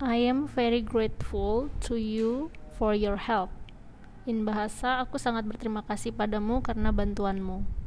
I am very grateful to you for your help. In bahasa, aku sangat berterima kasih padamu karena bantuanmu.